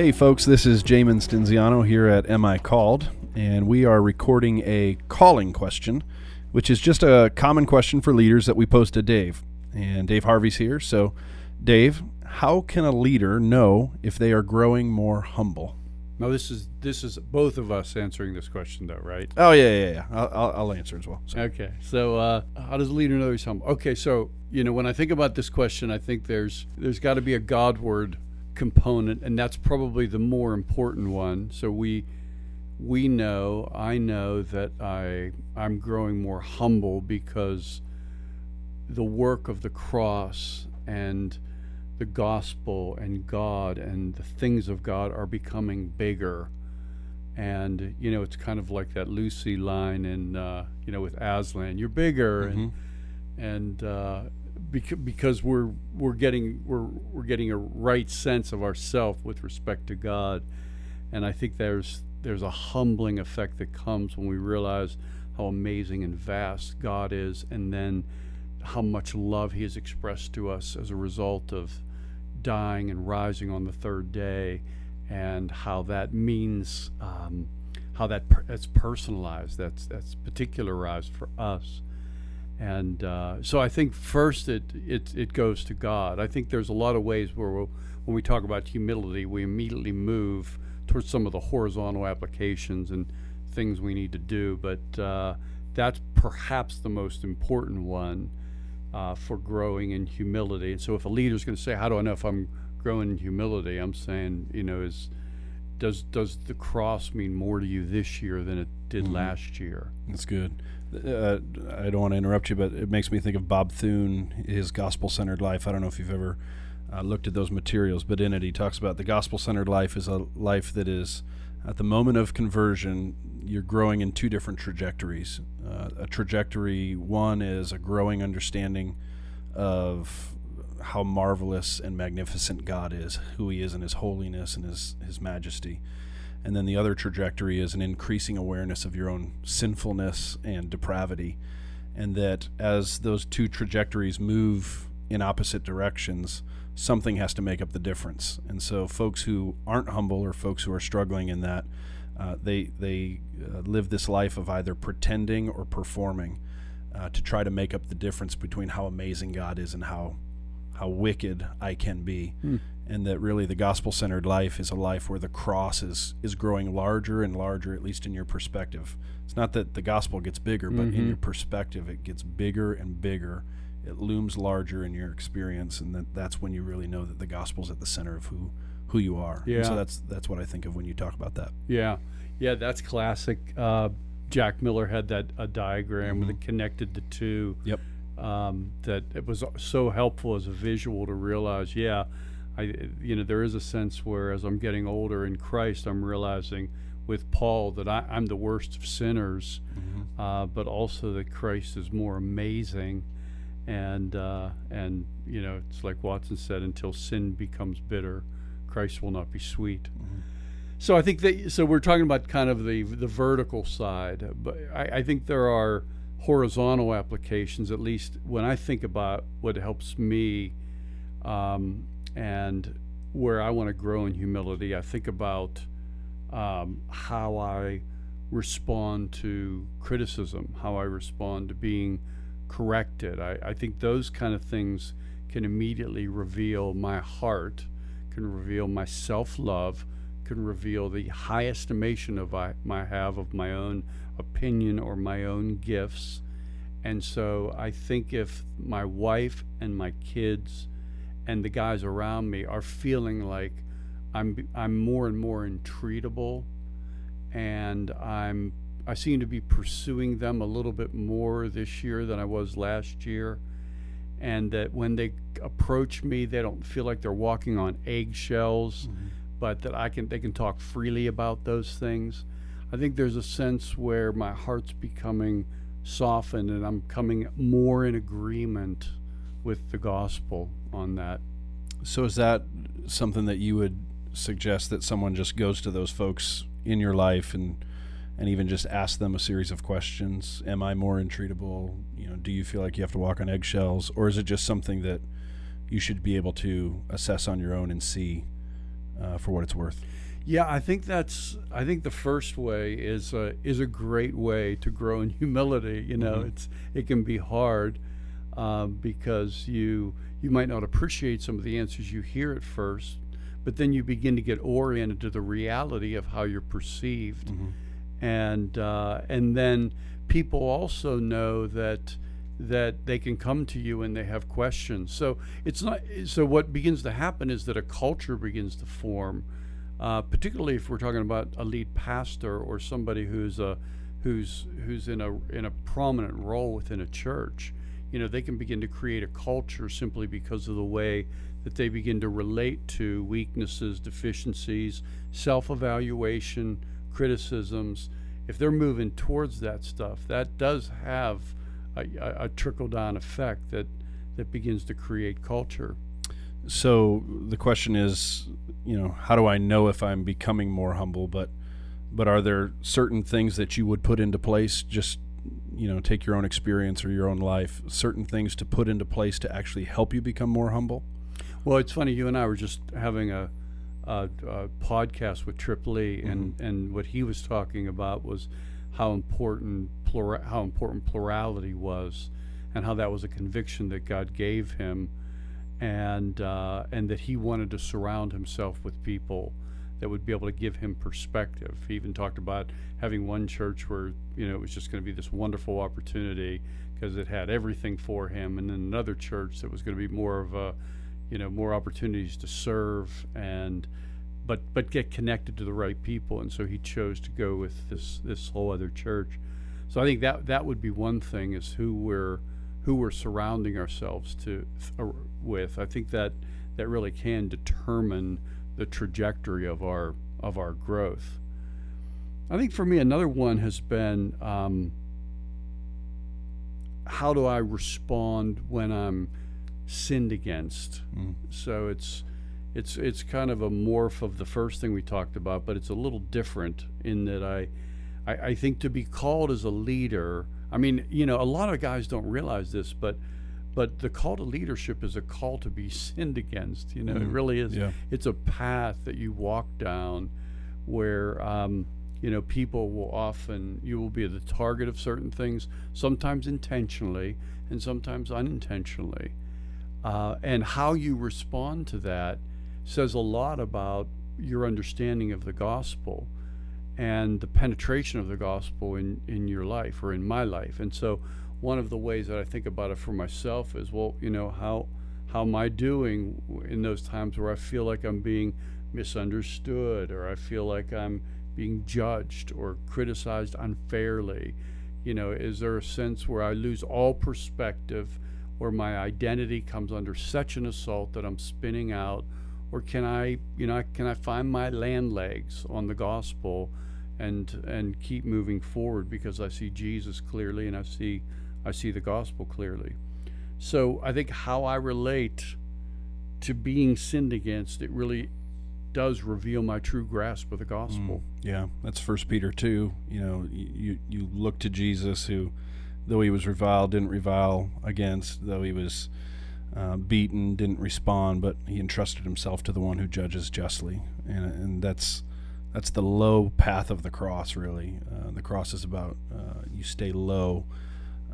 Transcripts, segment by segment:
Hey, folks, this is Jamin Stinziano here at Am I Called, and we are recording a calling question, which is just a common question for leaders that we post to Dave. And Dave Harvey's here. So, Dave, how can a leader know if they are growing more humble? Now this is this is both of us answering this question though, right? Oh yeah, yeah, yeah. I'll, I'll, I'll answer as well. So. Okay. So uh, how does a leader know he's humble? Okay. So you know when I think about this question, I think there's there's got to be a Godward component, and that's probably the more important one. So we we know, I know that I I'm growing more humble because the work of the cross and the gospel and God and the things of God are becoming bigger. And you know, it's kind of like that Lucy line in uh, you know with Aslan, "You're bigger," Mm-hmm. and and uh, because we're we're getting we're we're getting a right sense of ourself with respect to God, and I think there's there's a humbling effect that comes when we realize how amazing and vast God is, and then how much love He has expressed to us as a result of dying and rising on the third day, and how that means um, how that per- that's personalized, that's that's particularized for us. And uh, so I think first it, it it goes to God. I think there's a lot of ways where we'll, when we talk about humility, we immediately move towards some of the horizontal applications and things we need to do. But uh, that's perhaps the most important one uh, for growing in humility. And so if a leader's going to say, "How do I know if I'm growing in humility?" I'm saying, you know, is does does the cross mean more to you this year than it did Mhm. last year? That's good. Uh, I don't want to interrupt you, but it makes me think of Bob Thune, his gospel centered life. I don't know if you've ever uh, looked at those materials, but in it, he talks about the gospel centered life is a life that is, at the moment of conversion, you're growing in two different trajectories. Uh, a trajectory, one is a growing understanding of how marvelous and magnificent God is, who He is in His holiness and His, His majesty. And then the other trajectory is an increasing awareness of your own sinfulness and depravity. And that as those two trajectories move in opposite directions, something has to make up the difference. And so, folks who aren't humble or folks who are struggling in that, uh, they, they uh, live this life of either pretending or performing uh, to try to make up the difference between how amazing God is and how, how wicked I can be Hmm. And that really the gospel centered life is a life where the cross is is growing larger and larger at least in your perspective it's not that the gospel gets bigger but in Mhm. your perspective it gets bigger and bigger it looms larger in your experience and that that's when you really know that the gospel's at the center of who who you are And so that's that's what i think of when you talk about that Yeah, yeah, that's classic. Uh, Jack Miller had that a diagram Mhm. that connected the two. Yep. Um, that it was so helpful as a visual to realize. Yeah, I you know there is a sense where as I'm getting older in Christ, I'm realizing with Paul that I, I'm the worst of sinners, uh, but also that Christ is more amazing. And uh, and you know it's like Watson said, until sin becomes bitter, Christ will not be sweet. So I think that so we're talking about kind of the the vertical side, but I, I think there are horizontal applications. At least when I think about what helps me, um, and where I want to grow in humility, I think about um, how I respond to criticism, how I respond to being corrected. I, I think those kind of things can immediately reveal my heart, can reveal my self love, can reveal the high estimation of I, have of my own opinion or my own gifts. And so I think if my wife and my kids and the guys around me are feeling like I'm I'm more and more intreatable and I'm I seem to be pursuing them a little bit more this year than I was last year and that when they approach me they don't feel like they're walking on eggshells mm-hmm. but that I can they can talk freely about those things. I think there's a sense where my heart's becoming softened and I'm coming more in agreement with the gospel on that. so is that something that you would suggest that someone just goes to those folks in your life and and even just ask them a series of questions am i more intreatable you know do you feel like you have to walk on eggshells or is it just something that you should be able to assess on your own and see uh, for what it's worth. Yeah, I think that's. I think the first way is a is a great way to grow in humility. You know, Mhm. it's it can be hard um, because you you might not appreciate some of the answers you hear at first, but then you begin to get oriented to the reality of how you're perceived, and uh, and then people also know that that they can come to you and they have questions. So it's not. So what begins to happen is that a culture begins to form, uh, particularly if we're talking about a lead pastor or somebody who's a who's who's in a in a prominent role within a church. You know, they can begin to create a culture simply because of the way that they begin to relate to weaknesses, deficiencies, self-evaluation, criticisms. If they're moving towards that stuff, that does have a, a, a trickle down effect that that begins to create culture. So the question is, you know, how do I know if I'm becoming more humble? But but are there certain things that you would put into place? Just you know, take your own experience or your own life. Certain things to put into place to actually help you become more humble. Well, it's funny. You and I were just having a, a, a podcast with Trip Lee, and, and what he was talking about was how important plura- how important plurality was, and how that was a conviction that God gave him, and uh, and that he wanted to surround himself with people that would be able to give him perspective. He even talked about having one church where you know it was just going to be this wonderful opportunity because it had everything for him, and then another church that was going to be more of a you know more opportunities to serve and but but get connected to the right people and so he chose to go with this this whole other church so i think that that would be one thing is who we're who we're surrounding ourselves to uh, with i think that that really can determine the trajectory of our of our growth i think for me another one has been um, how do i respond when i'm sinned against. Mm. So it's it's it's kind of a morph of the first thing we talked about, but it's a little different in that I, I I think to be called as a leader. I mean, you know, a lot of guys don't realize this, but but the call to leadership is a call to be sinned against. You know, it Mhm. really is. Yeah. It's a path that you walk down where um, you know people will often you will be the target of certain things, sometimes intentionally and sometimes unintentionally. Uh, and how you respond to that says a lot about your understanding of the gospel and the penetration of the gospel in, in your life or in my life. And so, one of the ways that I think about it for myself is, well, you know, how how am I doing in those times where I feel like I'm being misunderstood or I feel like I'm being judged or criticized unfairly? You know, is there a sense where I lose all perspective? where my identity comes under such an assault that I'm spinning out or can I you know can I find my land legs on the gospel and and keep moving forward because I see Jesus clearly and I see I see the gospel clearly so I think how I relate to being sinned against it really does reveal my true grasp of the gospel Yeah, that's First Peter two. You know, you you look to Jesus, who, though he was reviled, didn't revile against. Though he was uh, beaten, didn't respond, but he entrusted himself to the one who judges justly, and and that's that's the low path of the cross. Really, uh, the cross is about uh, you stay low,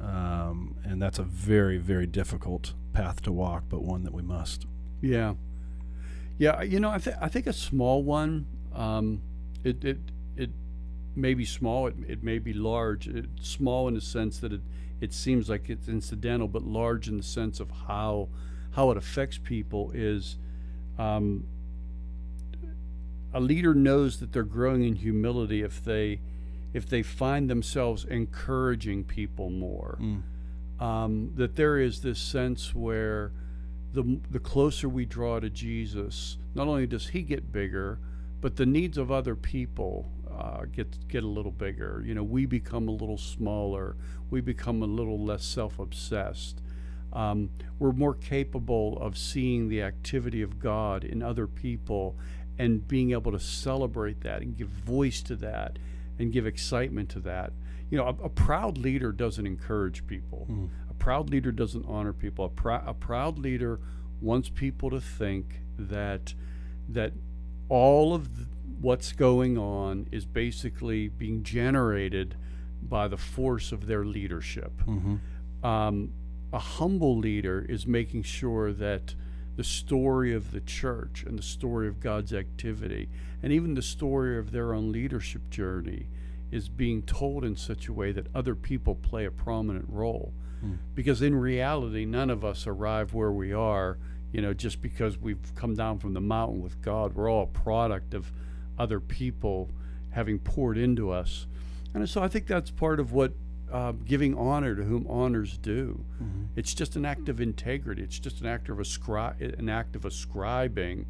um, and that's a very very difficult path to walk, but one that we must. Yeah, yeah. You know, I think I think a small one. Um, it it it may be small. It it may be large. It's small in the sense that it it seems like it's incidental, but large in the sense of how how it affects people is. Um, a leader knows that they're growing in humility if they if they find themselves encouraging people more um, that there is this sense where the, the closer we draw to Jesus, not only does he get bigger, but the needs of other people uh, get get a little bigger. You know, we become a little smaller. We become a little less self-obsessed. Um, we're more capable of seeing the activity of God in other people and being able to celebrate that and give voice to that and give excitement to that. You know, a, a proud leader doesn't encourage people. A proud leader doesn't honor people. A, prou- a proud leader wants people to think that that all of the, what's going on is basically being generated by the force of their leadership. Mm-hmm. Um, a humble leader is making sure that the story of the church and the story of God's activity and even the story of their own leadership journey is being told in such a way that other people play a prominent role. Mm. Because in reality, none of us arrive where we are, you know, just because we've come down from the mountain with God. We're all a product of other people having poured into us. And so I think that's part of what uh, giving honor to whom honors due. Mm-hmm. It's just an act of integrity. It's just an act of ascri- an act of ascribing,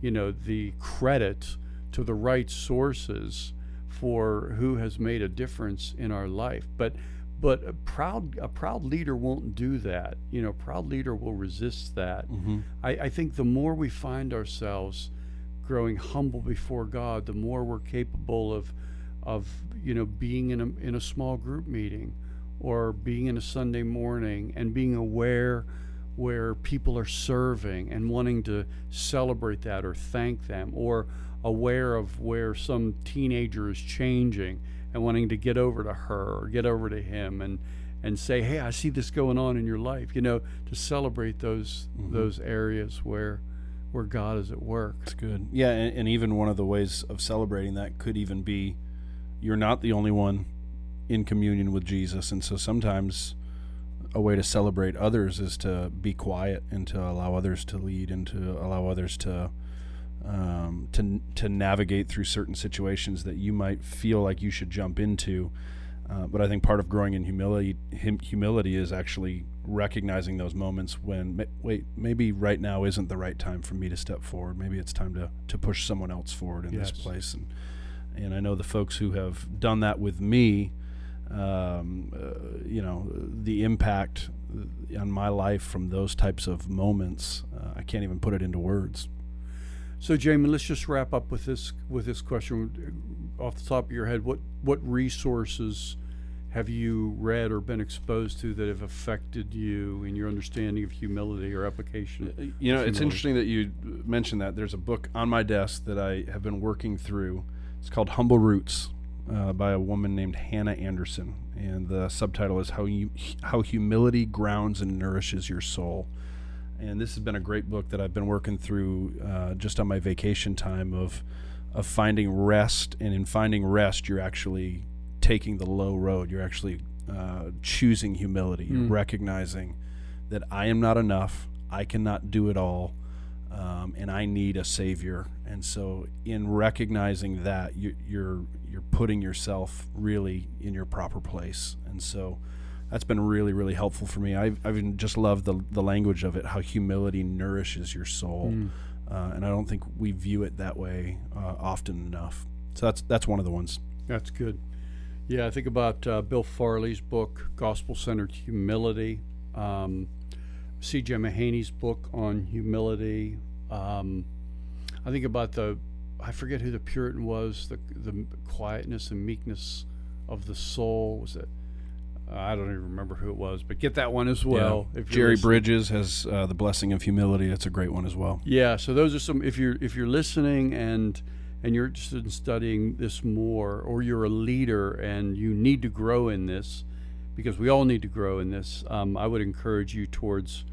you know, the credit to the right sources for who has made a difference in our life. But but a proud a proud leader won't do that. You know, a proud leader will resist that. Mm-hmm. I, I think the more we find ourselves growing humble before God, the more we're capable of of you know being in a in a small group meeting or being in a Sunday morning and being aware where people are serving and wanting to celebrate that or thank them or aware of where some teenager is changing and wanting to get over to her or get over to him and and say hey I see this going on in your life you know to celebrate those Mhm. those areas where where God is at work It's good. Yeah, and, and even one of the ways of celebrating that could even be you're not the only one in communion with Jesus, and so sometimes a way to celebrate others is to be quiet and to allow others to lead and to allow others to um, to to navigate through certain situations that you might feel like you should jump into. Uh, but I think part of growing in humility hum, humility is actually recognizing those moments when wait maybe right now isn't the right time for me to step forward. Maybe it's time to to push someone else forward in Yes. this place. And and I know the folks who have done that with me. Um, uh, you know the impact on my life from those types of moments. Uh, I can't even put it into words. So, Jamie, let's just wrap up with this with this question off the top of your head. What what resources have you read or been exposed to that have affected you in your understanding of humility or application? You know, it's interesting that you mentioned that. There's a book on my desk that I have been working through. It's called Humble Roots uh, by a woman named Hannah Anderson, and the subtitle is "How you How Humility Grounds and Nourishes Your Soul." And this has been a great book that I've been working through uh, just on my vacation time of of finding rest, and in finding rest, you're actually taking the low road. You're actually uh, choosing humility. You're Mm. recognizing that I am not enough. I cannot do it all, um, and I need a savior. And so, in recognizing that, you, you're you're putting yourself really in your proper place. And so, that's been really really helpful for me. I've I've just loved the the language of it, how humility nourishes your soul, Mm. uh, and I don't think we view it that way uh, often enough. So that's that's one of the ones. That's good. Yeah, I think about uh, Bill Farley's book, Gospel Centered Humility, um, C.J. Mahaney's book on humility. Um, I think about the, I forget who the Puritan was, the, the quietness and meekness of the soul. Was it? I don't even remember who it was, but get that one as well. Yeah. if Jerry listening. Bridges has uh, the blessing of humility. That's a great one as well. Yeah, so those are some. If you're if you're listening and and you're interested in studying this more, or you're a leader and you need to grow in this, because we all need to grow in this, um, I would encourage you towards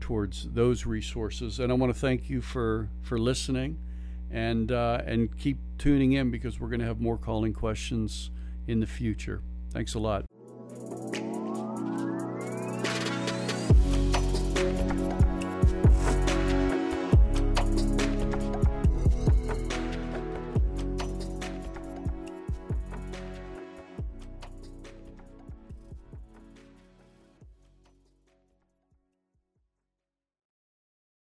towards those resources. And I want to thank you for for listening, and uh, and keep tuning in because we're going to have more calling questions in the future. Thanks a lot.